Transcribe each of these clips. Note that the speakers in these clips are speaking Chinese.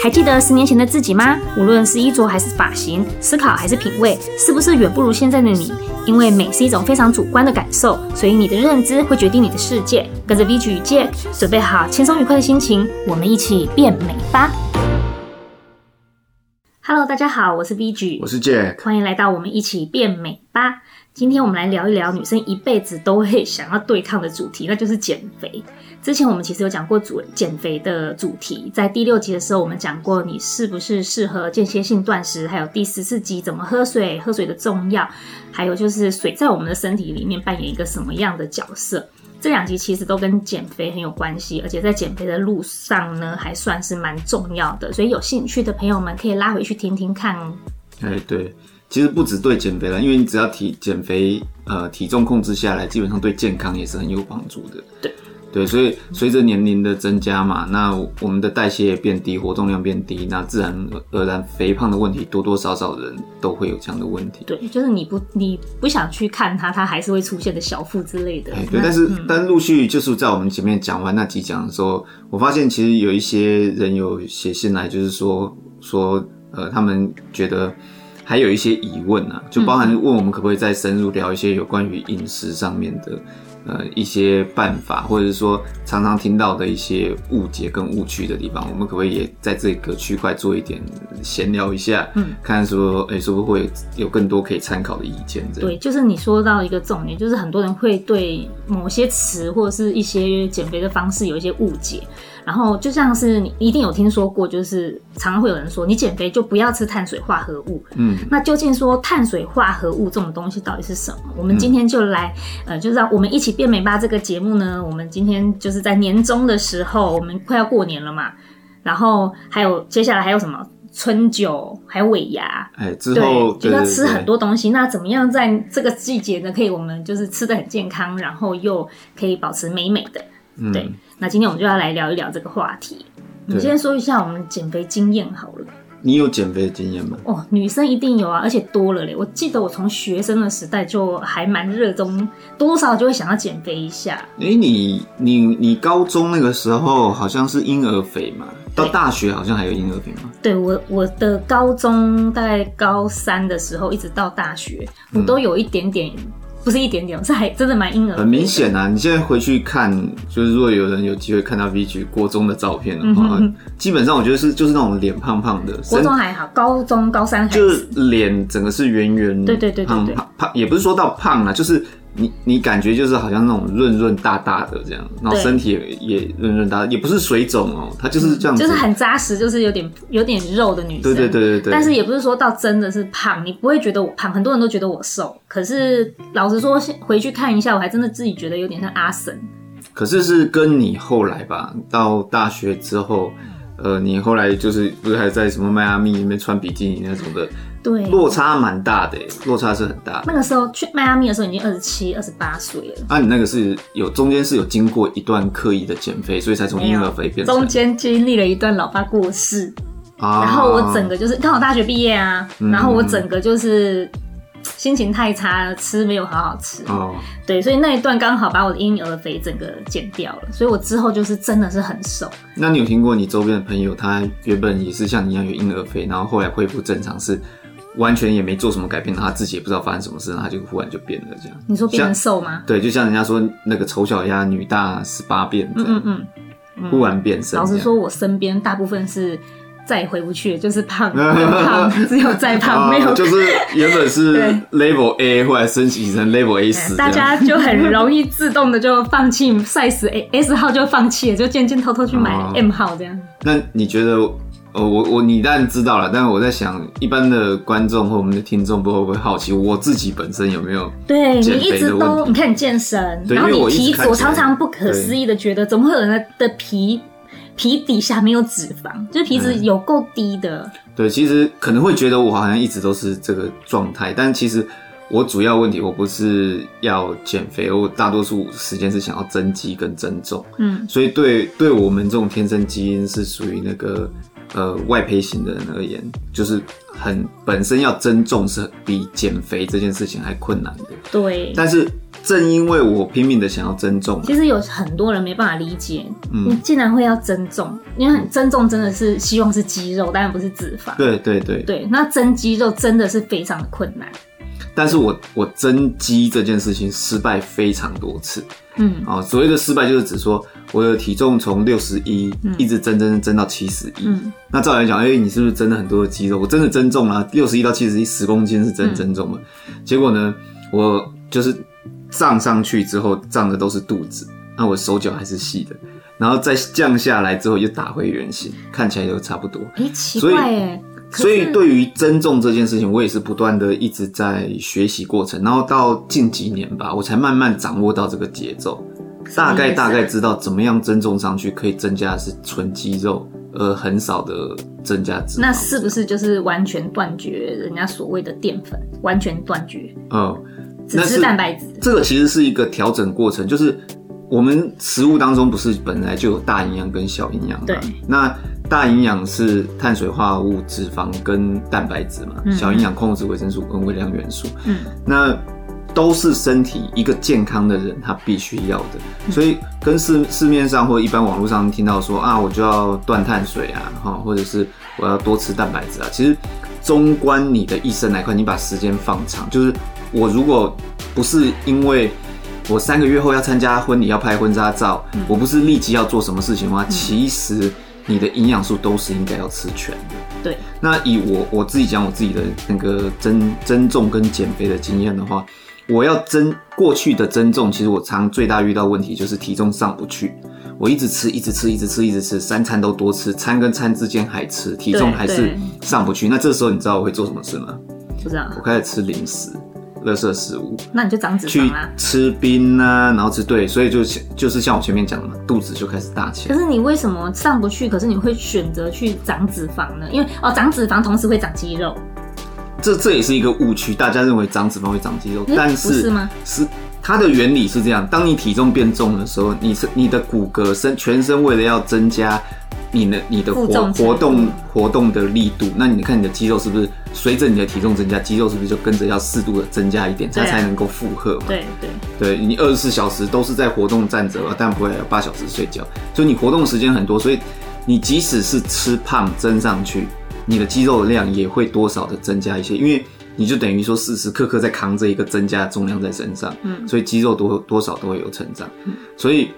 还记得十年前的自己吗？无论是衣着还是发型，思考还是品味，是不是远不如现在的你？因为美是一种非常主观的感受，所以你的认知会决定你的世界。跟着 VG 与 Jack，准备好轻松愉快的心情，我们一起变美吧！Hello，大家好，我是 VG，我是 Jack，欢迎来到我们一起变美吧。今天我们来聊一聊女生一辈子都会想要对抗的主题，那就是减肥。之前我们其实有讲过主减肥的主题，在第六集的时候我们讲过你是不是适合间歇性断食，还有第十四集怎么喝水，喝水的重要，还有就是水在我们的身体里面扮演一个什么样的角色。这两集其实都跟减肥很有关系，而且在减肥的路上呢，还算是蛮重要的。所以有兴趣的朋友们可以拉回去听听看哦。哎，对。其实不只对减肥了，因为你只要体减肥，呃，体重控制下来，基本上对健康也是很有帮助的。对，对，所以随着年龄的增加嘛，那我们的代谢也变低，活动量变低，那自然而然肥胖的问题多多少少人都会有这样的问题。对，就是你不你不想去看它，它还是会出现的小腹之类的。哎，对，但是、嗯、但陆续就是在我们前面讲完那几讲的时候，我发现其实有一些人有写信来，就是说说呃，他们觉得。还有一些疑问啊，就包含问我们可不可以再深入聊一些有关于饮食上面的，呃，一些办法，或者是说常常听到的一些误解跟误区的地方，我们可不可以也在这个区块做一点闲聊一下？嗯，看说，哎、欸，是不是会有更多可以参考的意见？对，就是你说到一个重点，就是很多人会对某些词或者是一些减肥的方式有一些误解。然后就像是你一定有听说过，就是常常会有人说，你减肥就不要吃碳水化合物。嗯，那究竟说碳水化合物这种东西到底是什么？我们今天就来，嗯、呃，就让我们一起变美吧这个节目呢，我们今天就是在年终的时候，我们快要过年了嘛，然后还有接下来还有什么春酒，还有尾牙，哎，之后对，就要吃很多东西。那怎么样在这个季节呢，可以我们就是吃的很健康，然后又可以保持美美的？嗯、对。那今天我们就要来聊一聊这个话题。你先说一下我们减肥经验好了。你有减肥的经验吗？哦，女生一定有啊，而且多了嘞。我记得我从学生的时代就还蛮热衷，多多少少就会想要减肥一下。哎、欸，你你你高中那个时候好像是婴儿肥嘛？到大学好像还有婴儿肥吗？对，我我的高中大概高三的时候，一直到大学，我都有一点点。嗯不是一点点，是还真的蛮婴儿。很明显啊！你现在回去看，就是如果有人有机会看到 VG 国中的照片的话，嗯、基本上我觉得是就是那种脸胖胖的。国中还好，高中高三就是脸整个是圆圆，对对对对对，胖胖也不是说到胖啊，就是。你你感觉就是好像那种润润大大的这样，然后身体也润润大大，也不是水肿哦，它就是这样子，就是很扎实，就是有点有点肉的女生。对对对对对。但是也不是说到真的是胖，你不会觉得我胖，很多人都觉得我瘦。可是老实说，回去看一下，我还真的自己觉得有点像阿神。可是是跟你后来吧，到大学之后，呃，你后来就是不是还在什么迈阿密那边穿比基尼那种的？对，落差蛮大的，落差是很大的。那个时候去迈阿密的时候已经二十七、二十八岁了。啊，你那个是有中间是有经过一段刻意的减肥，所以才从婴儿肥变成。中间经历了一段老爸过世，啊，然后我整个就是刚好大学毕业啊，然后我整个就是心情太差了，吃没有好好吃。哦，对，所以那一段刚好把我的婴儿肥整个减掉了，所以我之后就是真的是很瘦。那你有听过你周边的朋友，他原本也是像你一样有婴儿肥，然后后来恢复正常是？完全也没做什么改变，他自己也不知道发生什么事，他就忽然就变了这样。你说变成瘦吗？对，就像人家说那个丑小鸭女大十八变这样，嗯嗯嗯，忽然变身。老实说，我身边大部分是再也回不去，就是胖，胖，只有再胖，没有，就是原本是 level A，后来升级成 level A 十，大家就很容易自动的就放弃 size A S 号就放弃了，就渐渐偷偷去买 M 号这样。那你觉得？哦，我我你当然知道了，但是我在想，一般的观众或我们的听众，不会不会好奇我自己本身有没有？对，你一直都，你看你健身，然后你体脂，我常常不可思议的觉得，怎么会有人的皮皮底下没有脂肪，就是皮脂有够低的。嗯。对，其实可能会觉得我好像一直都是这个状态，但其实我主要问题我不是要减肥，我大多数时间是想要增肌跟增重。嗯，所以对对我们这种天生基因是属于那个。呃外胚型的人而言，就是很本身要增重是比减肥这件事情还困难的。对。但是正因为我拼命的想要增重，其实有很多人没办法理解，嗯，你竟然会要增重，因为增重真的是希望是肌肉，当然不是脂肪。对对对。对，那增肌肉真的是非常的困难。但是我我增肌这件事情失败非常多次，嗯，啊，所谓的失败就是指说我的体重从六十一一直增增增到七十一，那照来讲，哎、欸，你是不是增了很多的肌肉？我真的增重了，六十一到七十一，十公斤是真增重了。嗯、结果呢，我就是胀上去之后胀的都是肚子，那我手脚还是细的，然后再降下来之后又打回原形，看起来又差不多。哎、欸，奇怪哎。所以对于增重这件事情，我也是不断的一直在学习过程，然后到近几年吧，我才慢慢掌握到这个节奏，大概大概知道怎么样增重上去可以增加的是纯肌肉，而很少的增加脂肪。那是不是就是完全断绝人家所谓的淀粉？完全断绝？嗯，只吃蛋白质。这个其实是一个调整过程，就是我们食物当中不是本来就有大营养跟小营养吗？对，那。大营养是碳水化合物、脂肪跟蛋白质嘛，嗯、小营养矿物质、维生素跟微量元素，嗯，那都是身体一个健康的人他必须要的，嗯、所以跟市市面上或一般网络上听到说啊，我就要断碳水啊，哈，或者是我要多吃蛋白质啊，其实纵观你的一生来看，你把时间放长，就是我如果不是因为我三个月后要参加婚礼要拍婚纱照，嗯、我不是立即要做什么事情的话，嗯、其实。你的营养素都是应该要吃全的。对。那以我我自己讲我自己的那个增增重跟减肥的经验的话，我要增过去的增重，其实我常最大遇到问题就是体重上不去。我一直吃，一直吃，一直吃，一直吃，三餐都多吃，餐跟餐之间还吃，体重还是上不去。那这时候你知道我会做什么事吗？不知道。我开始吃零食。垃圾食物，那你就长脂肪啊？去吃冰啊，然后吃对，所以就就是像我前面讲的嘛，肚子就开始大起来。可是你为什么上不去？可是你会选择去长脂肪呢？因为哦，长脂肪同时会长肌肉。这这也是一个误区，大家认为长脂肪会长肌肉，欸、但是不是吗？是它的原理是这样：当你体重变重的时候，你是你的骨骼身全身为了要增加。你的你的活活动活动的力度，那你看你的肌肉是不是随着你的体重增加，肌肉是不是就跟着要适度的增加一点，它才能够负荷嘛？对对。对，你二十四小时都是在活动站着，但不会有八小时睡觉，就你活动时间很多，所以你即使是吃胖增上去，你的肌肉的量也会多少的增加一些，因为你就等于说时时刻刻在扛着一个增加的重量在身上，嗯，所以肌肉多多少都会有成长，嗯，所以。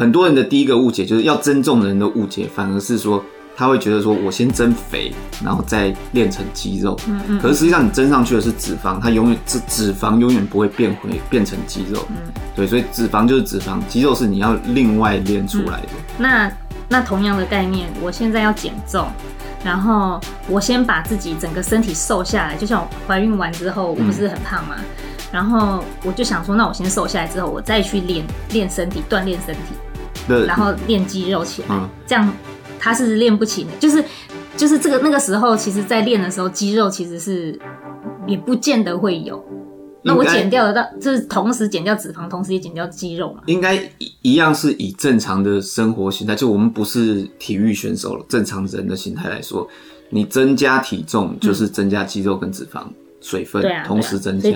很多人的第一个误解就是要增重的人的误解，反而是说他会觉得说我先增肥，然后再练成肌肉。嗯嗯。可是实际上你增上去的是脂肪，它永远脂脂肪永远不会变回变成肌肉。嗯。对，所以脂肪就是脂肪，肌肉是你要另外练出来的。嗯、那那同样的概念，我现在要减重，然后我先把自己整个身体瘦下来，就像我怀孕完之后，我不是很胖吗？嗯、然后我就想说，那我先瘦下来之后，我再去练练身体，锻炼身体。然后练肌肉起来，嗯、这样他是练不起。就是就是这个那个时候，其实在练的时候，肌肉其实是也不见得会有。那我减掉的到，就是同时减掉脂肪，同时也减掉肌肉嘛。应该一一样是以正常的生活形态，就我们不是体育选手了，正常人的形态来说，你增加体重就是增加肌肉跟脂肪。嗯水分同时增加，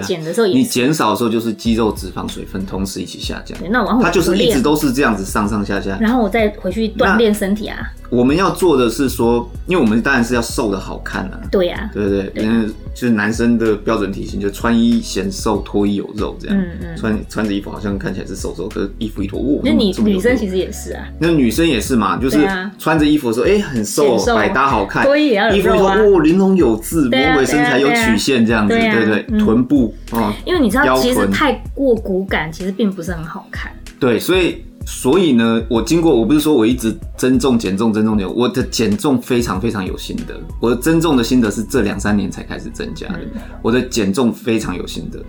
你减少的时候就是肌肉、脂肪、水分同时一起下降。那我它就是一直都是这样子上上下下。然后我再回去锻炼身体啊。我们要做的是说，因为我们当然是要瘦的好看啊。对呀，对对对，因为就是男生的标准体型，就穿衣显瘦，脱衣有肉这样。嗯嗯。穿穿着衣服好像看起来是瘦瘦，可是衣服一脱，哇，那你女生其实也是啊。那女生也是嘛，就是穿着衣服的时候，哎，很瘦，百搭好看。脱衣也要啊。衣服哦，玲珑有致，魔鬼身材有曲线这样子，对对。臀部哦，因为你知道，其实太过骨感其实并不是很好看。对，所以所以呢，我经过，我不是说我一直增重、减重、增重、减，我的减重非常非常有心得。我的增重的心得是这两三年才开始增加的。嗯、我的减重非常有心得，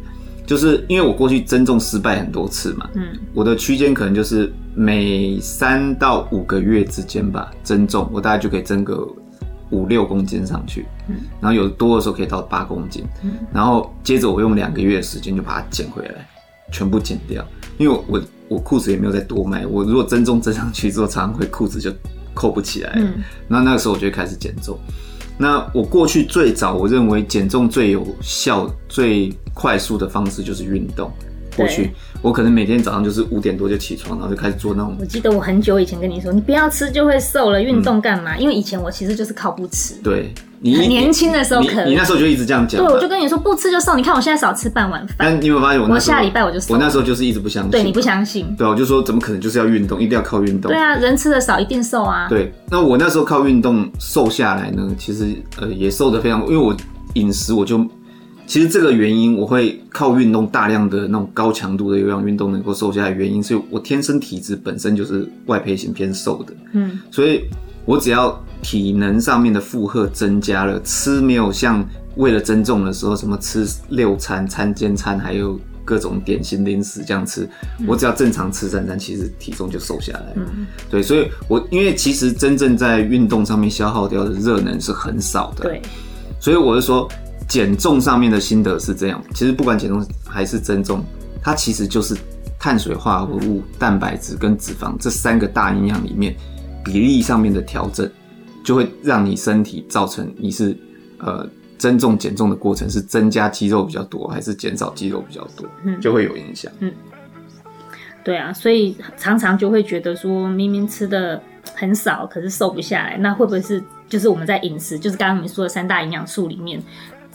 就是因为我过去增重失败很多次嘛。嗯，我的区间可能就是每三到五个月之间吧，增重我大概就可以增个。五六公斤上去，然后有多的时候可以到八公斤，然后接着我用两个月的时间就把它减回来，全部减掉，因为我我裤子也没有再多买，我如果增重增上去之后，常常会裤子就扣不起来。嗯，那那个时候我就开始减重。那我过去最早我认为减重最有效、最快速的方式就是运动。过去我可能每天早上就是五点多就起床，然后就开始做那种。我记得我很久以前跟你说，你不要吃就会瘦了，运动干嘛？嗯，因为以前我其实就是靠不吃。对，你很年轻的时候可能你，你那时候就一直这样讲。对，我就跟你说不吃就瘦。你看我现在少吃半碗饭。但你有没有发现我？我下礼拜我就瘦。我那时候就是一直不相信。对，你不相信。对，我就说怎么可能就是要运动，一定要靠运动。对啊，人吃的少一定瘦啊。对，那我那时候靠运动瘦下来呢，其实呃也瘦的非常，因为我饮食我就。其实这个原因，我会靠运动大量的那种高强度的有氧运动能够瘦下来，原因是我天生体质本身就是外胚型偏瘦的，嗯，所以我只要体能上面的负荷增加了，吃没有像为了增重的时候什么吃六餐、餐间餐，还有各种点心零食这样吃，我只要正常吃三餐，其实体重就瘦下来了，嗯，对，所以我因为其实真正在运动上面消耗掉的热能是很少的，对，所以我就说。减重上面的心得是这样，其实不管减重还是增重，它其实就是碳水化合物、蛋白质跟脂肪这三个大营养里面比例上面的调整，就会让你身体造成你是呃增重减重的过程是增加肌肉比较多还是减少肌肉比较多，就会有影响。嗯，对啊，所以常常就会觉得说，明明吃的很少，可是瘦不下来，那会不会是就是我们在饮食，就是刚刚你说的三大营养素里面？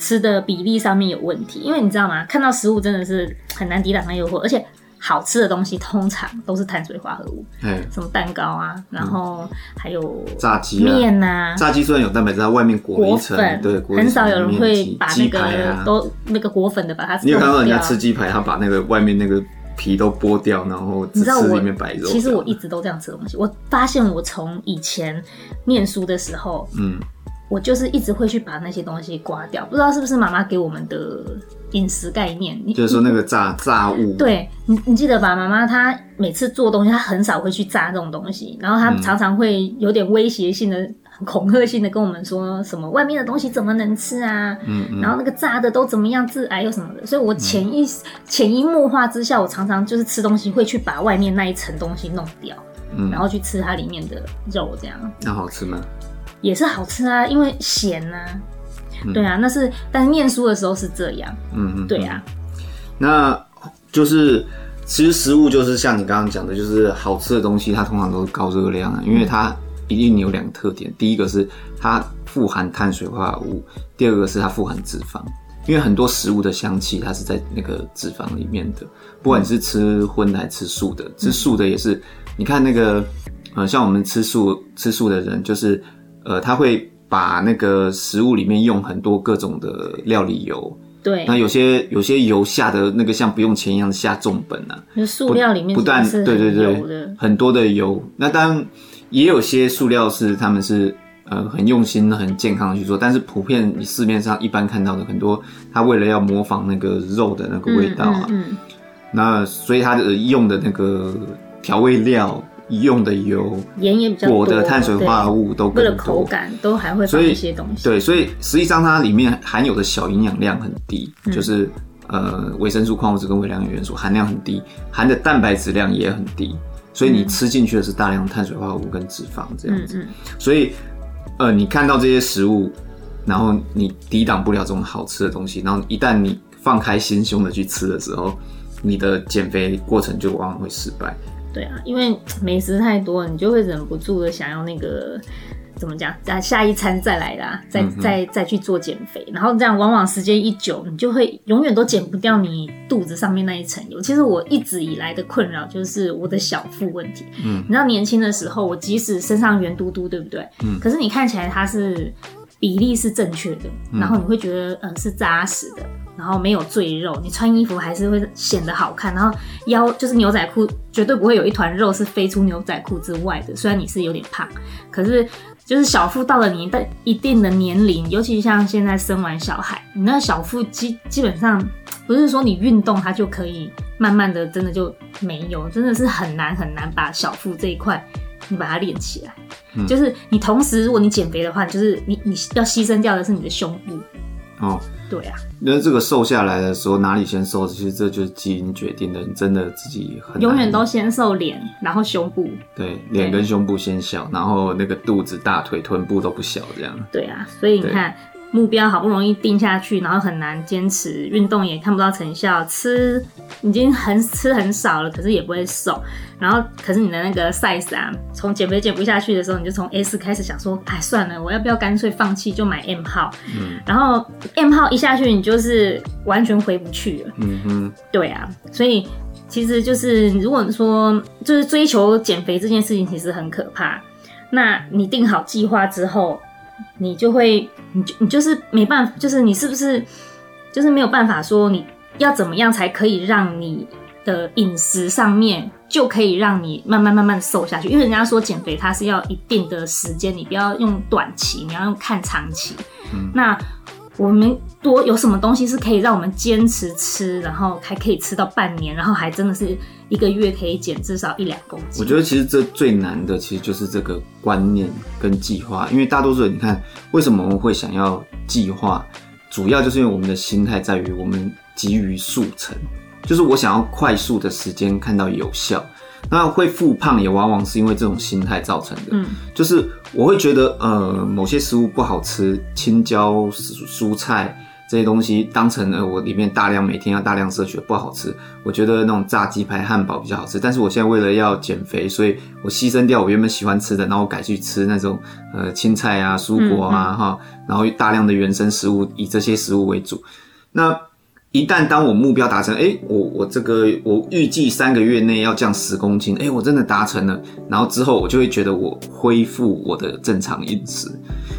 吃的比例上面有问题，因为你知道吗？看到食物真的是很难抵挡它诱惑，而且好吃的东西通常都是碳水化合物，什么蛋糕啊，然后还有炸鸡、面呐。炸鸡虽然有蛋白质，它外面裹一层，对，很少有人会把那个都那个裹粉的把它。你有看到人家吃鸡排，他把那个外面那个皮都剥掉，然后只吃里面白肉。其实我一直都这样吃东西，我发现我从以前念书的时候，嗯。我就是一直会去把那些东西刮掉，不知道是不是妈妈给我们的饮食概念。就是说那个炸炸物。对，你你记得吧？妈妈她每次做东西，她很少会去炸这种东西，然后她常常会有点威胁性的、很恐吓性的跟我们说什么外面的东西怎么能吃啊？嗯，嗯。然后那个炸的都怎么样致癌又什么的，所以我潜意识、潜移默化之下，我常常就是吃东西会去把外面那一层东西弄掉，嗯，然后去吃它里面的肉，这样。那好吃吗？也是好吃啊，因为咸呐、啊。嗯，对啊，那是，但是念书的时候是这样，嗯嗯，对啊，那就是其实食物就是像你刚刚讲的，就是好吃的东西，它通常都是高热量啊，因为它一定有两个特点，第一个是它富含碳水化合物，第二个是它富含脂肪，因为很多食物的香气它是在那个脂肪里面的，不管你是吃荤的还是吃素的，吃素的也是，你看那个呃，像我们吃素吃素的人就是。呃，他会把那个食物里面用很多各种的料理油，对，那有些有些油下的那个像不用钱一样下重本啊，就塑料里面不但对对对，很多的油。那当然也有些塑料是他们是呃很用心很健康的去做，但是普遍你市面上一般看到的很多，他为了要模仿那个肉的那个味道啊，嗯，嗯，嗯，那所以他的用的那个调味料。用的油、盐也比较多，果的碳水化合物都更多，为了口感都还会放一些东西。对，所以实际上它里面含有的小营养量很低，嗯、就是呃维生素、矿物质跟微量元素含量很低，含的蛋白质量也很低，所以你吃进去的是大量碳水化合物跟脂肪这样子。嗯嗯、所以呃你看到这些食物，然后你抵挡不了这种好吃的东西，然后一旦你放开心胸的去吃的时候，你的减肥过程就往往会失败。对啊，因为美食太多，你就会忍不住的想要那个怎么讲，在下一餐再来啦，再再再去做减肥，然后这样往往时间一久，你就会永远都减不掉你肚子上面那一层油。其实我一直以来的困扰就是我的小腹问题。嗯，你知道年轻的时候，我即使身上圆嘟嘟，对不对？嗯，可是你看起来它是比例是正确的，然后你会觉得嗯是扎实的。然后没有赘肉，你穿衣服还是会显得好看。然后腰就是牛仔裤，绝对不会有一团肉是飞出牛仔裤之外的。虽然你是有点胖，可是就是小腹到了你的一定的年龄，尤其像现在生完小孩，你那小腹基基本上不是说你运动它就可以慢慢的真的就没有，真的是很难很难把小腹这一块你把它练起来。就是你同时如果你减肥的话，就是你你要牺牲掉的是你的胸部。哦。对啊，那这个瘦下来的时候哪里先瘦？其实这就是基因决定的，你真的自己很永远都先瘦脸，然后胸部。对，脸跟胸部先小，然后那个肚子、大腿、臀部都不小，这样。对啊，所以你看。目标好不容易定下去，然后很难坚持，运动也看不到成效，吃已经很吃很少了，可是也不会瘦。然后，可是你的那个 size 啊，从减肥减不下去的时候，你就从 S 开始想说，哎，算了，我要不要干脆放弃，就买 M 号？嗯。然后 M 号一下去，你就是完全回不去了。嗯哼。对啊，所以其实就是如果说就是追求减肥这件事情，其实很可怕。那你定好计划之后。你就会，你就你就是没办法，就是你是不是，就是没有办法说你要怎么样才可以让你的饮食上面就可以让你慢慢慢慢瘦下去？因为人家说减肥它是要一定的时间，你不要用短期，你要用看长期。嗯，那。我们多有什么东西是可以让我们坚持吃，然后还可以吃到半年，然后还真的是一个月可以减至少一两公斤？我觉得其实这最难的其实就是这个观念跟计划，因为大多数人你看为什么我们会想要计划，主要就是因为我们的心态在于我们急于速成，就是我想要快速的时间看到有效。那会复胖也往往是因为这种心态造成的。嗯，就是我会觉得，呃，某些食物不好吃，青椒、蔬菜这些东西当成呃我里面大量每天要大量摄取的不好吃。我觉得那种炸鸡排、汉堡比较好吃，但是我现在为了要减肥，所以我牺牲掉我原本喜欢吃的，然后我改去吃那种呃青菜啊、蔬果啊哈、嗯嗯，然后大量的原生食物，以这些食物为主。那一旦当我目标达成，哎、欸，我我这个我预计三个月内要降十公斤，哎、欸，我真的达成了，然后之后我就会觉得我恢复我的正常饮食。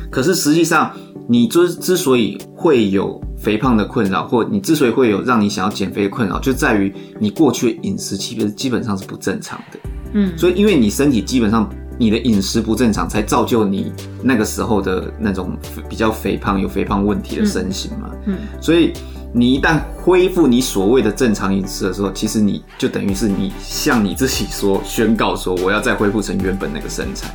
可是实际上，你之之所以会有肥胖的困扰，或你之所以会有让你想要减肥的困扰，就在于你过去的饮食其实基本上是不正常的。嗯，所以因为你身体基本上你的饮食不正常，才造就你那个时候的那种比较肥胖、有肥胖问题的身形嘛。嗯，所以。你一旦恢复你所谓的正常饮食的时候，其实你就等于是你向你自己说宣告说，我要再恢复成原本那个身材。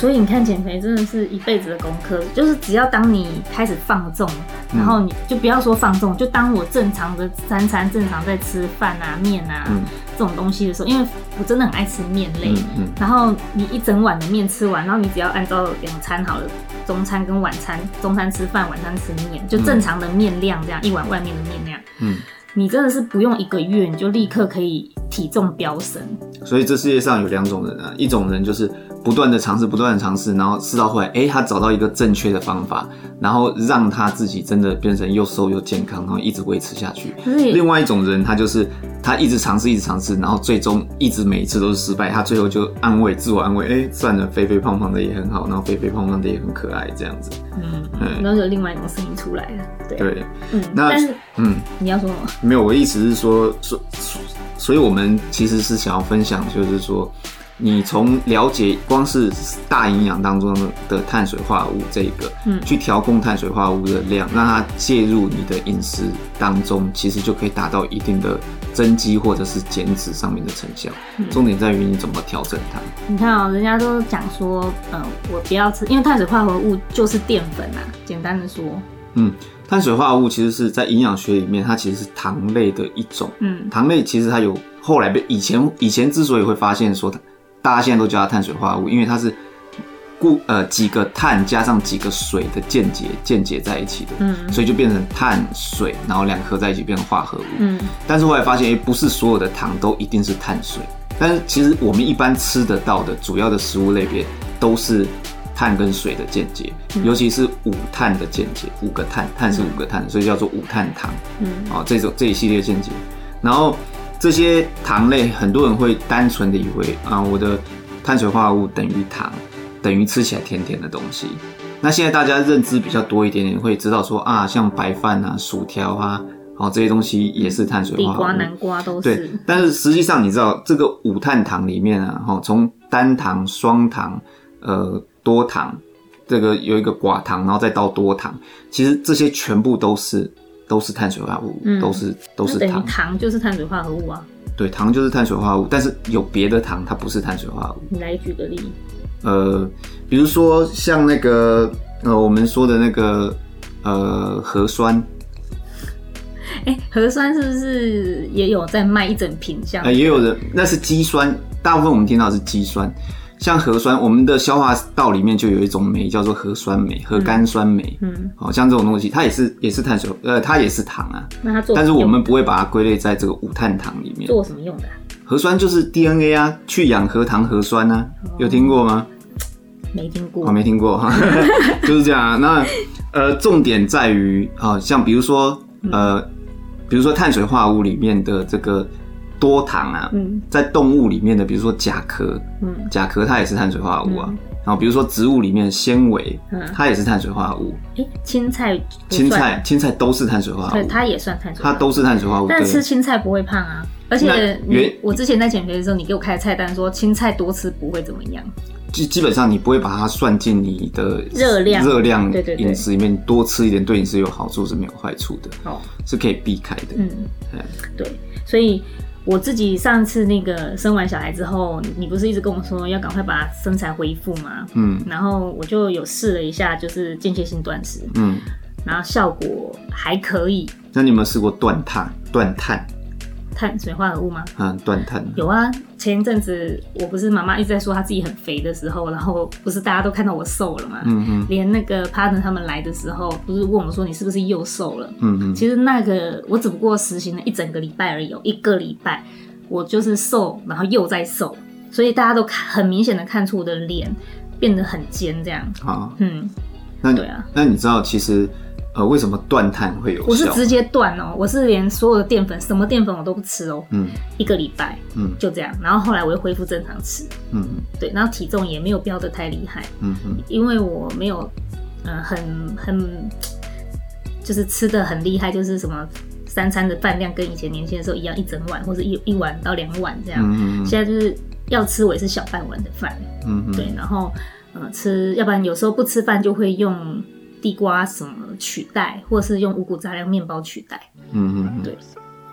所以你看，减肥真的是一辈子的功课。就是只要当你开始放纵，然后你就不要说放纵，就当我正常的三餐正常在吃饭啊、面啊、嗯、这种东西的时候，因为我真的很爱吃面类、嗯嗯。然后你一整碗的面吃完，然后你只要按照两餐好了，中餐跟晚餐，中餐吃饭，晚餐吃面，就正常的面量这样，一碗外面的面量。嗯。你真的是不用一个月，你就立刻可以体重飙升。所以这世界上有两种人啊，一种人就是不断的尝试，不断的尝试，然后试到后来，哎，他找到一个正确的方法，然后让他自己真的变成又瘦又健康，然后一直维持下去。另外一种人，他就是他一直尝试，一直尝试，然后最终一直每一次都是失败，他最后就安慰自我安慰，哎，算了，肥肥胖胖的也很好，然后肥肥胖胖的也很可爱，这样子。嗯嗯，然后有另外一种声音出来了。对，对嗯，那嗯，你要说什么？没有，我的意思是说所，所以我们其实是想要分享，就是说，你从了解光是大营养当中的碳水化合物这个，嗯，去调控碳水化合物的量，让它介入你的饮食当中，其实就可以达到一定的增肌或者是减脂上面的成效。嗯，重点在于你怎么调整它。你看啊，人家都讲说，嗯，我不要吃，因为碳水化合物就是淀粉啊，简单的说。嗯，碳水化合物其实是在营养学里面，它其实是糖类的一种。嗯，糖类其实它有后来被以前以前之所以会发现说，大家现在都叫它碳水化合物，因为它是固呃几个碳加上几个水的间接间接在一起的。嗯，所以就变成碳水，然后两个合在一起变成化合物。嗯，但是后来发现，哎，不是所有的糖都一定是碳水，但是其实我们一般吃得到的主要的食物类别都是。碳跟水的间接，尤其是五碳的间接，五个碳，碳是五个碳，所以叫做五碳糖。嗯，啊，这种这一系列间接，然后这些糖类，很多人会单纯的以为啊，我的碳水化合物等于糖，等于吃起来甜甜的东西。那现在大家认知比较多一点点，会知道说啊，像白饭啊、薯条啊，哦，这些东西也是碳水化合物。地瓜、南瓜都是。对，但是实际上你知道，这个五碳糖里面啊，哈，从单糖、双糖，呃。多糖，这个有一个寡糖，然后再到多糖，其实这些全部都是都是碳水化合物，嗯、都是都是糖。糖就是碳水化合物啊。对，糖就是碳水化合物，但是有别的糖，它不是碳水化合物。你来举个例。呃，比如说像那个呃，我们说的那个呃核酸。哎、欸，核酸是不是也有在卖一整瓶这样？呃，也有人，那是肌酸，大部分我们听到是肌酸。像核酸，我们的消化道里面就有一种酶叫做核酸酶、核苷酸酶。嗯，好、嗯、像这种东西，它也是也是碳水，呃，它也是糖啊。那它做，但是我们不会把它归类在这个五碳糖里面。做什么用的、啊？核酸就是 DNA 啊，去氧核糖核酸啊，哦、有听过吗？没听过。我、哦、没听过哈，就是这样、啊。那呃，重点在于啊、呃，像比如说呃。嗯比如说碳水化合物里面的这个多糖啊，嗯，在动物里面的，比如说甲壳，嗯，甲壳它也是碳水化合物啊。嗯、然后比如说植物里面的纤维，嗯，它也是碳水化合物。哎、欸，青菜，青菜，青菜都是碳水化合物，对，它也算碳水化合物，它都是碳水化合物。但吃青菜不会胖啊，而且你我之前在减肥的时候，你给我开的菜单说青菜多吃不会怎么样。基基本上你不会把它算进你的热量。热量饮食里面，多吃一点对饮食有好处是没有坏处的，哦，是可以避开的。嗯，对，所以我自己上次那个生完小孩之后，你不是一直跟我说要赶快把身材恢复吗？嗯，然后我就有试了一下，就是间歇性断食，嗯，然后效果还可以。那你有没有试过断碳？断碳？碳水化合物吗？嗯，断碳有啊。前一阵子我不是妈妈一直在说她自己很肥的时候，然后不是大家都看到我瘦了嘛？嗯嗯。连那个 partner 他们来的时候，不是问我说，你是不是又瘦了？嗯嗯。其实那个我只不过实行了一整个礼拜而已，一个礼拜我就是瘦，然后又在瘦，所以大家都看很明显的看出我的脸变得很尖这样。好，嗯，那对啊，那你知道其实。呃，为什么断碳会有效？我是直接断哦，我是连所有的淀粉，什么淀粉我都不吃哦。嗯，一个礼拜，嗯，就这样。然后后来我又恢复正常吃。嗯，对，然后体重也没有飙得太厉害。嗯嗯，因为我没有，嗯、呃，很很，就是吃的很厉害，就是什么三餐的饭量跟以前年轻的时候一样，一整碗或者一一碗到两碗这样。嗯嗯。现在就是要吃，我也是小半碗的饭。嗯嗯。对，然后呃吃，要不然有时候不吃饭就会用。地瓜什么取代，或者是用五谷杂粮面包取代，嗯嗯，对，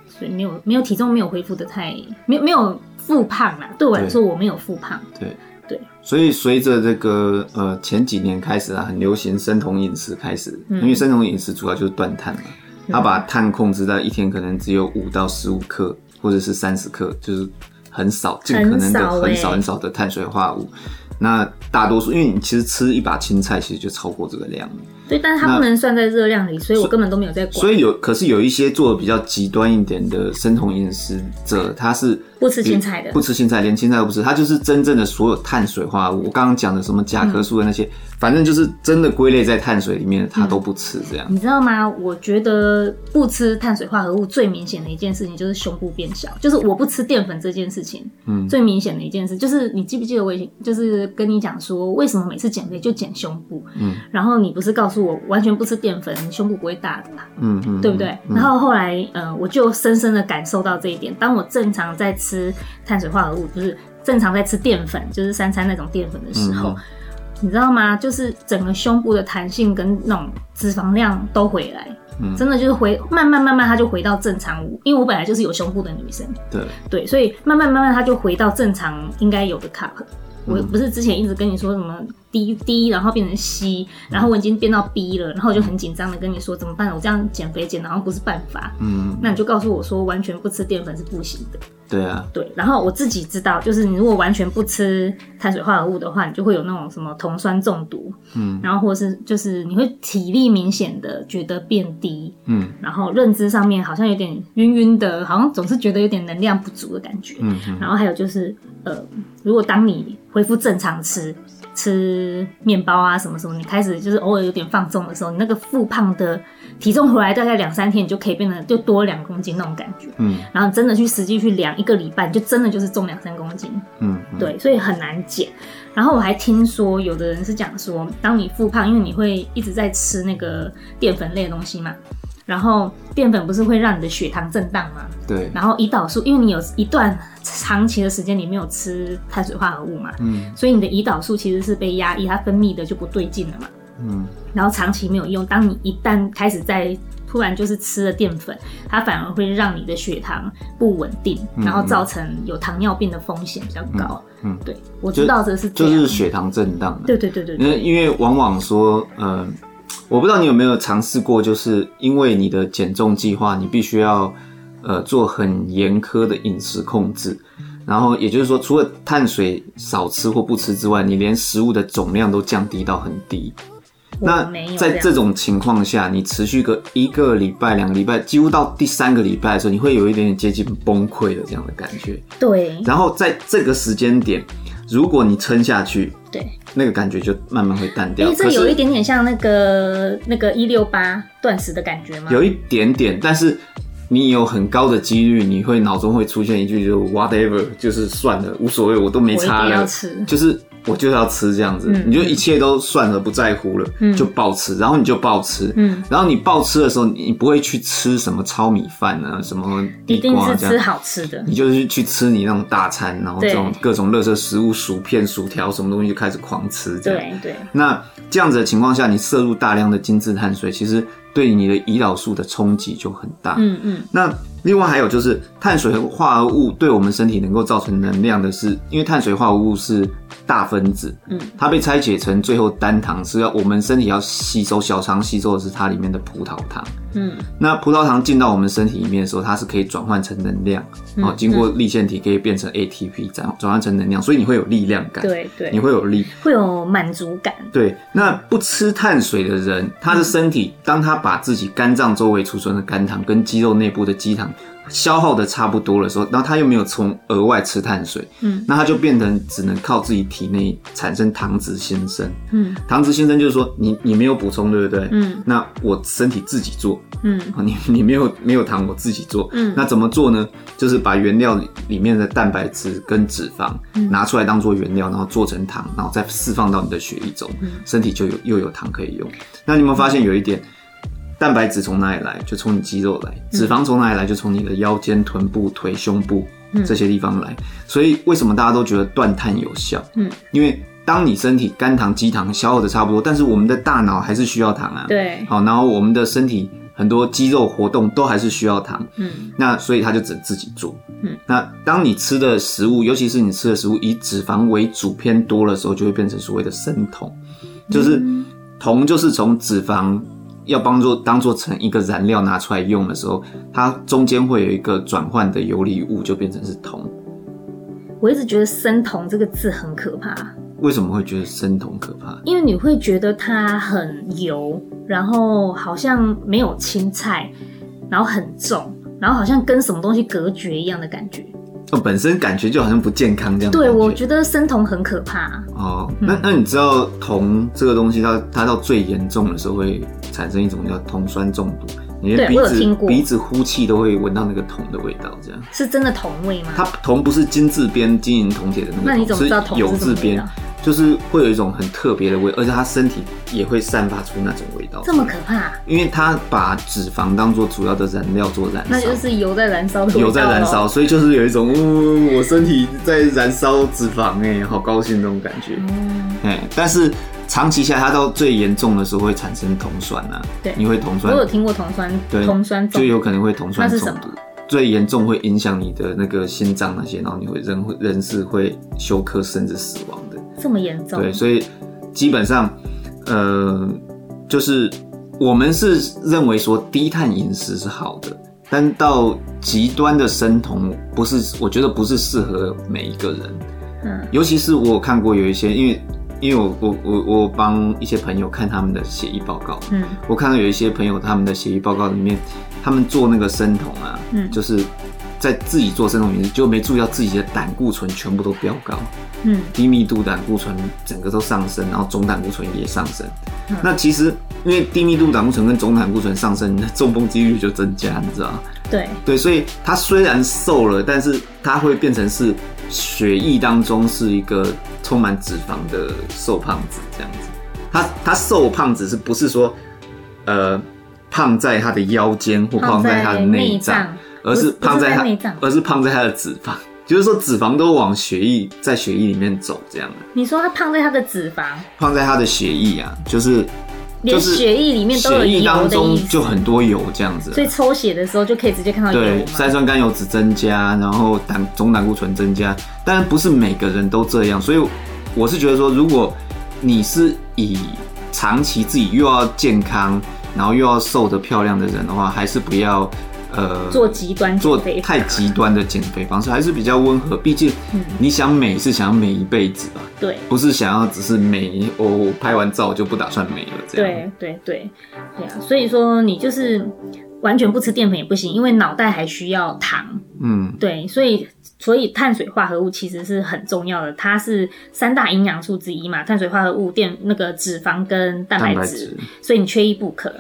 所以没有没有体重没有恢复的太没有没有复胖啦。对我来说，我没有复胖。对对，所以随着这个呃前几年开始啊，很流行生酮饮食开始，因为生酮饮食主要就是断碳嘛，他把碳控制在一天可能只有五到十五克，或者是三十克，就是很少，尽可能的很少很少的碳水化合物。那大多数，因为你其实吃一把青菜，其实就超过这个量。对，但是它不能算在热量里，所以我根本都没有在管。所以有，可是有一些做的比较极端一点的生酮饮食者，他是不吃青菜的，不吃青菜，连青菜都不吃，他就是真正的所有碳水化合物。我刚刚讲的什么甲壳素的那些。嗯反正就是真的归类在碳水里面，他都不吃这样。嗯，你知道吗？我觉得不吃碳水化合物最明显的一件事情就是胸部变小，就是我不吃淀粉这件事情。嗯，最明显的一件事就是你记不记得我以前就是跟你讲说，为什么每次减肥就减胸部？嗯，然后你不是告诉我完全不吃淀粉，你胸部不会大的嘛？嗯嗯，对不对？然后后来呃，我就深深的感受到这一点。当我正常在吃碳水化合物，就是正常在吃淀粉，就是三餐那种淀粉的时候。嗯你知道吗？就是整个胸部的弹性跟那种脂肪量都回来，嗯，真的就是回慢慢慢慢，它就回到正常。因为我本来就是有胸部的女生，对对，所以慢慢慢慢它就回到正常应该有的 cup。我不是之前一直跟你说什么 D D，然后变成 C，然后我已经变到 B 了，然后我就很紧张的跟你说怎么办？我这样减肥减的好像不是办法。嗯，那你就告诉我说完全不吃淀粉是不行的。对啊，对。然后我自己知道，就是你如果完全不吃碳水化合物的话，你就会有那种什么酮酸中毒。嗯，然后或是就是你会体力明显的觉得变低。嗯，然后认知上面好像有点晕晕的，好像总是觉得有点能量不足的感觉。嗯，然后还有就是呃，如果当你恢复正常吃吃面包啊什么什么，你开始就是偶尔有点放纵的时候，你那个复胖的体重回来大概两三天，你就可以变得就多两公斤那种感觉。嗯，然后真的去实际去量一个礼拜，就真的就是重两三公斤。嗯，嗯，对，所以很难减。然后我还听说有的人是讲说，当你复胖，因为你会一直在吃那个淀粉类的东西嘛。然后淀粉不是会让你的血糖震荡吗？对。然后胰岛素，因为你有一段长期的时间你没有吃碳水化合物嘛，嗯，所以你的胰岛素其实是被压抑，它分泌的就不对劲了嘛，嗯。然后长期没有用，当你一旦开始在突然就是吃了淀粉，它反而会让你的血糖不稳定，然后造成有糖尿病的风险比较高。嗯，嗯对，我知道这是这就是血糖震荡。对对对对，对。因为因为往往说，呃。我不知道你有没有尝试过，就是因为你的减重计划，你必须要呃做很严苛的饮食控制，然后也就是说，除了碳水少吃或不吃之外，你连食物的总量都降低到很低。那在这种情况下，你持续个一个礼拜、两个礼拜，几乎到第三个礼拜的时候，你会有一点点接近崩溃的这样的感觉。对。然后在这个时间点，如果你撑下去，对，那个感觉就慢慢会淡掉。因为这有一点点像那个那个一六八断食的感觉吗？有一点点，但是你有很高的几率，你会脑中会出现一句就 whatever，就是算了，无所谓，我都没差了，就是。我就要吃这样子，嗯、你就一切都算了，不在乎了，嗯、就暴吃，然后你就暴吃，嗯、然后你暴吃的时候，你不会去吃什么糙米饭啊，什么地瓜这样，吃好吃的，你就是去吃你那种大餐，然后这种各种垃圾食物，薯片、薯条什么东西就开始狂吃这样，对对。那这样子的情况下，你摄入大量的精致碳水，其实对你的胰岛素的冲击就很大，嗯嗯。那另外还有就是碳水化合物对我们身体能够造成能量的是，因为碳水化合物是。大分子，嗯，它被拆解成最后单糖，是要我们身体要吸收，小肠吸收的是它里面的葡萄糖，嗯，那葡萄糖进到我们身体里面的时候，它是可以转换成能量，哦、嗯，经过立腺体可以变成 ATP，转转换成能量，所以你会有力量感，对对，你会有力，会有满足感，对。那不吃碳水的人，他的身体，当他把自己肝脏周围储存的肝糖跟肌肉内部的肌糖。消耗的差不多的时候，然后他又没有从额外吃碳水，嗯，那他就变成只能靠自己体内产生糖脂新生，嗯，糖脂新生就是说你你没有补充，对不对？嗯，那我身体自己做，嗯，你你没有没有糖，我自己做，嗯，那怎么做呢？就是把原料里面的蛋白质跟脂肪拿出来当做原料，然后做成糖，然后再释放到你的血液中，嗯，身体就有又有糖可以用。那你有没有发现有一点？蛋白质从哪里来？就从你肌肉来。脂肪从哪里来？就从你的腰间、臀部、腿、胸部这些地方来。所以为什么大家都觉得断碳有效？嗯，因为当你身体肝糖、肌糖消耗的差不多，但是我们的大脑还是需要糖啊。对。好，然后我们的身体很多肌肉活动都还是需要糖。嗯。那所以他就只能自己做。嗯。那当你吃的食物，尤其是你吃的食物以脂肪为主偏多的时候，就会变成所谓的生酮，就是酮就是从脂肪。要帮助当做成一个燃料拿出来用的时候，它中间会有一个转换的游离物，就变成是铜。我一直觉得“生铜”这个字很可怕。为什么会觉得生铜可怕？因为你会觉得它很油，然后好像没有青菜，然后很重，然后好像跟什么东西隔绝一样的感觉。哦，本身感觉就好像不健康这样。对，我觉得生酮很可怕。哦，那那你知道酮这个东西它，它它到最严重的时候会产生一种叫酮酸中毒，你的鼻子鼻子呼气都会闻到那个铜的味道，这样是真的铜味吗？它铜不是金字边金银铜铁的那个，那你怎么知道铜是有字边？就是会有一种很特别的味，而且它身体也会散发出那种味道。这么可怕？因为它把脂肪当做主要的燃料做燃烧，那就是油在燃烧的。油在燃烧，所以就是有一种，嗯，我身体在燃烧脂肪，哎，好高兴那种感觉。嗯，但是长期下来，它到最严重的时候会产生酮酸呐。对，你会酮酸。我有听过酮酸，对，酮酸就有可能会酮酸中毒。最严重会影响你的那个心脏那些，然后你会人会人是会休克甚至死亡的。这么严重？对，所以基本上，呃，就是我们是认为说低碳饮食是好的，但到极端的生酮不是，我觉得不是适合每一个人。嗯，尤其是我有看过有一些，因为因为我我我我帮一些朋友看他们的血液报告，嗯，我看到有一些朋友他们的血液报告里面，他们做那个生酮啊，嗯，就是。在自己做生酮饮食，就没注意到自己的胆固醇全部都飙高，嗯，低密度胆固醇整个都上升，然后总胆固醇也上升。嗯、那其实因为低密度胆固醇跟总胆固醇上升，你的中风几率就增加，你知道吗？对对，所以他虽然瘦了，但是他会变成是血液当中是一个充满脂肪的瘦胖子这样子。他他瘦胖子是不是说呃胖在他的腰间或胖在他的内脏？而是胖在它，而是胖在它的脂肪，就是说脂肪都往血液在血液里面走这样的。你说它胖在它的脂肪，胖在它的血液啊，就是连血液里面。血液当中就很多油这样子，所以抽血的时候就可以直接看到油。对，三酸甘油酯增加，然后胆总胆固醇增加，但不是每个人都这样，所以我是觉得说，如果你是以长期自己又要健康，然后又要瘦得漂亮的人的话，还是不要。呃，做极端做太极端的减肥方式还是比较温和，毕竟你想美是想要美一辈子吧？对，不是想要只是美，哦拍完照就不打算美了这样。对对对，对啊，所以说你就是完全不吃淀粉也不行，因为脑袋还需要糖。嗯，对，所以所以碳水化合物其实是很重要的，它是三大营养素之一嘛，碳水化合物、电那个脂肪跟蛋白质，所以你缺一不可。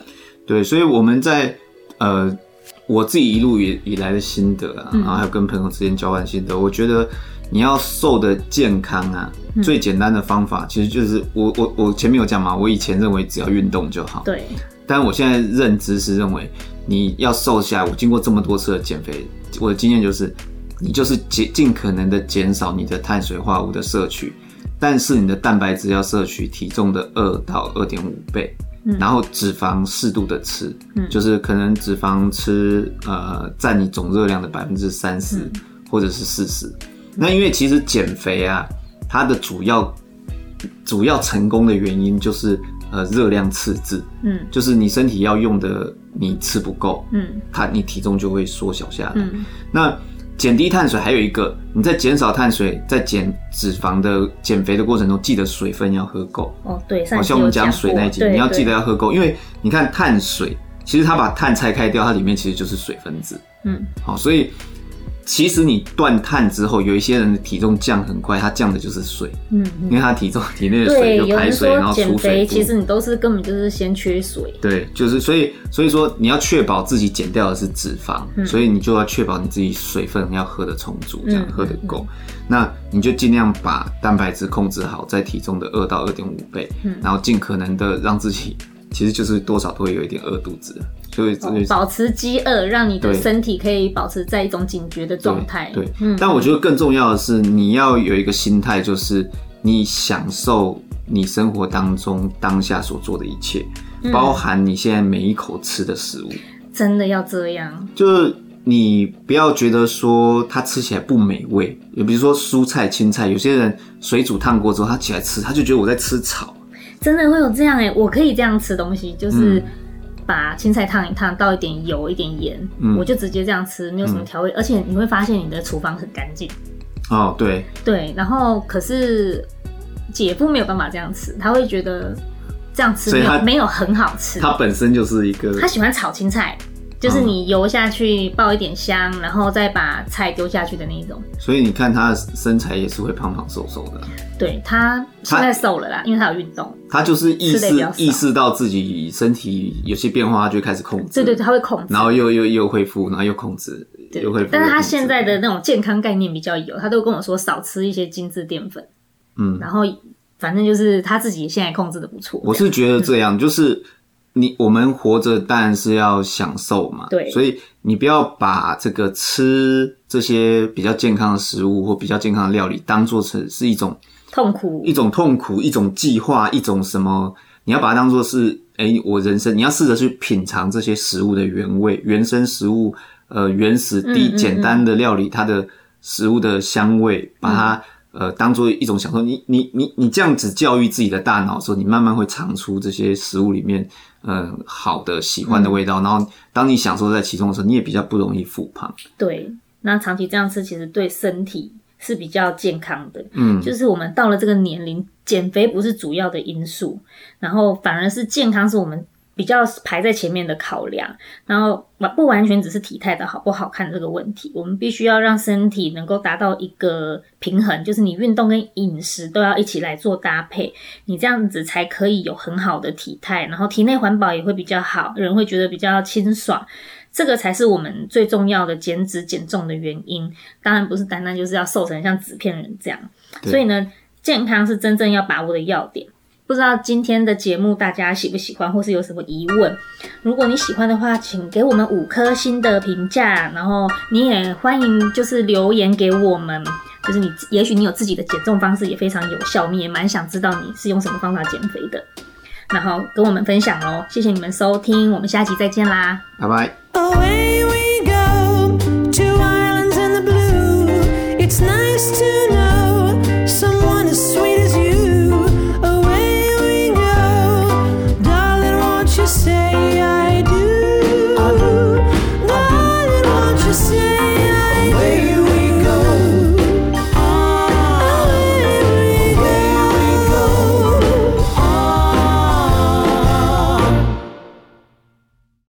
对，所以我们在呃。我自己一路以以来的心得啊，然后还有跟朋友之间交换心得，嗯、我觉得你要瘦的健康啊，嗯、最简单的方法其实就是我我我前面有讲嘛，我以前认为只要运动就好，对，但我现在认知是认为你要瘦下来，我经过这么多次的减肥，我的经验就是，你就是尽尽可能的减少你的碳水化合物的摄取，但是你的蛋白质要摄取体重的二到二点五倍。然后脂肪适度的吃，嗯，就是可能脂肪吃呃占你总热量的百分之三十或者是四十。那因为其实减肥啊，它的主要主要成功的原因就是呃热量赤字，嗯，就是你身体要用的你吃不够，嗯，它你体重就会缩小下来。嗯，那。减低碳水还有一个，你在减少碳水、在减脂肪的减肥的过程中，记得水分要喝够。哦，对，好像我们讲水那一集，你要记得要喝够，因为你看碳水，其实它把碳拆开掉，它里面其实就是水分子。嗯，好，所以。其实你断碳之后，有一些人的体重降很快，他降的就是水，嗯，因为他体重体内的水就排水，然后出水。其实你都是根本就是先缺水。对，就是所以所以说你要确保自己减掉的是脂肪，嗯、所以你就要确保你自己水分要喝的充足，这样喝的够。嗯、那你就尽量把蛋白质控制好，在体重的二到二点五倍，嗯、然后尽可能的让自己。其实就是多少都会有一点饿肚子，所以保持饥饿，让你的身体可以保持在一种警觉的状态。对，嗯。但我觉得更重要的是，你要有一个心态，就是你享受你生活当中当下所做的一切，包含你现在每一口吃的食物。真的要这样？就是你不要觉得说它吃起来不美味，也比如说蔬菜、青菜，有些人水煮烫过之后，他起来吃，他就觉得我在吃草。真的会有这样哎、欸，我可以这样吃东西，就是把青菜烫一烫，倒一点油，一点盐，嗯、我就直接这样吃，没有什么调味，嗯、而且你会发现你的厨房很干净。哦，对，对，然后可是姐夫没有办法这样吃，他会觉得这样吃没有没有很好吃。他本身就是一个，他喜欢炒青菜。就是你游下去爆一点香，然后再把菜丢下去的那一种。所以你看他的身材也是会胖胖瘦瘦的。对，他现在瘦了啦，因为他有运动。他就是意识意识到自己身体有些变化，他就开始控制。对对，他会控制，然后又又又恢复，然后又控制，又恢复。但是他现在的那种健康概念比较有，他都跟我说少吃一些精致淀粉。嗯，然后反正就是他自己现在控制的不错。我是觉得这样，就是。你我们活着当然是要享受嘛，对，所以你不要把这个吃这些比较健康的食物或比较健康的料理当做成是一种痛苦，一种痛苦，一种计划，一种什么？你要把它当做是，哎、欸，我人生你要试着去品尝这些食物的原味、原生食物，呃，原始低简单的料理，它的食物的香味，把它。呃，当做一种享受，你你你你这样子教育自己的大脑的时候，你慢慢会尝出这些食物里面，呃，好的、喜欢的味道。嗯、然后，当你享受在其中的时候，你也比较不容易复胖。对，那长期这样吃，其实对身体是比较健康的。嗯，就是我们到了这个年龄，减肥不是主要的因素，然后反而是健康是我们。比较排在前面的考量，然后不完全只是体态的好不好看这个问题，我们必须要让身体能够达到一个平衡，就是你运动跟饮食都要一起来做搭配，你这样子才可以有很好的体态，然后体内环保也会比较好，人会觉得比较清爽，这个才是我们最重要的减脂减重的原因。当然不是单单就是要瘦成像纸片人这样，所以呢，健康是真正要把握的要点。不知道今天的节目大家喜不喜欢，或是有什么疑问？如果你喜欢的话，请给我们五颗星的评价，然后你也欢迎就是留言给我们，就是你也许你有自己的减重方式也非常有效，我们也蛮想知道你是用什么方法减肥的，然后跟我们分享哦。谢谢你们收听，我们下期再见啦，拜拜。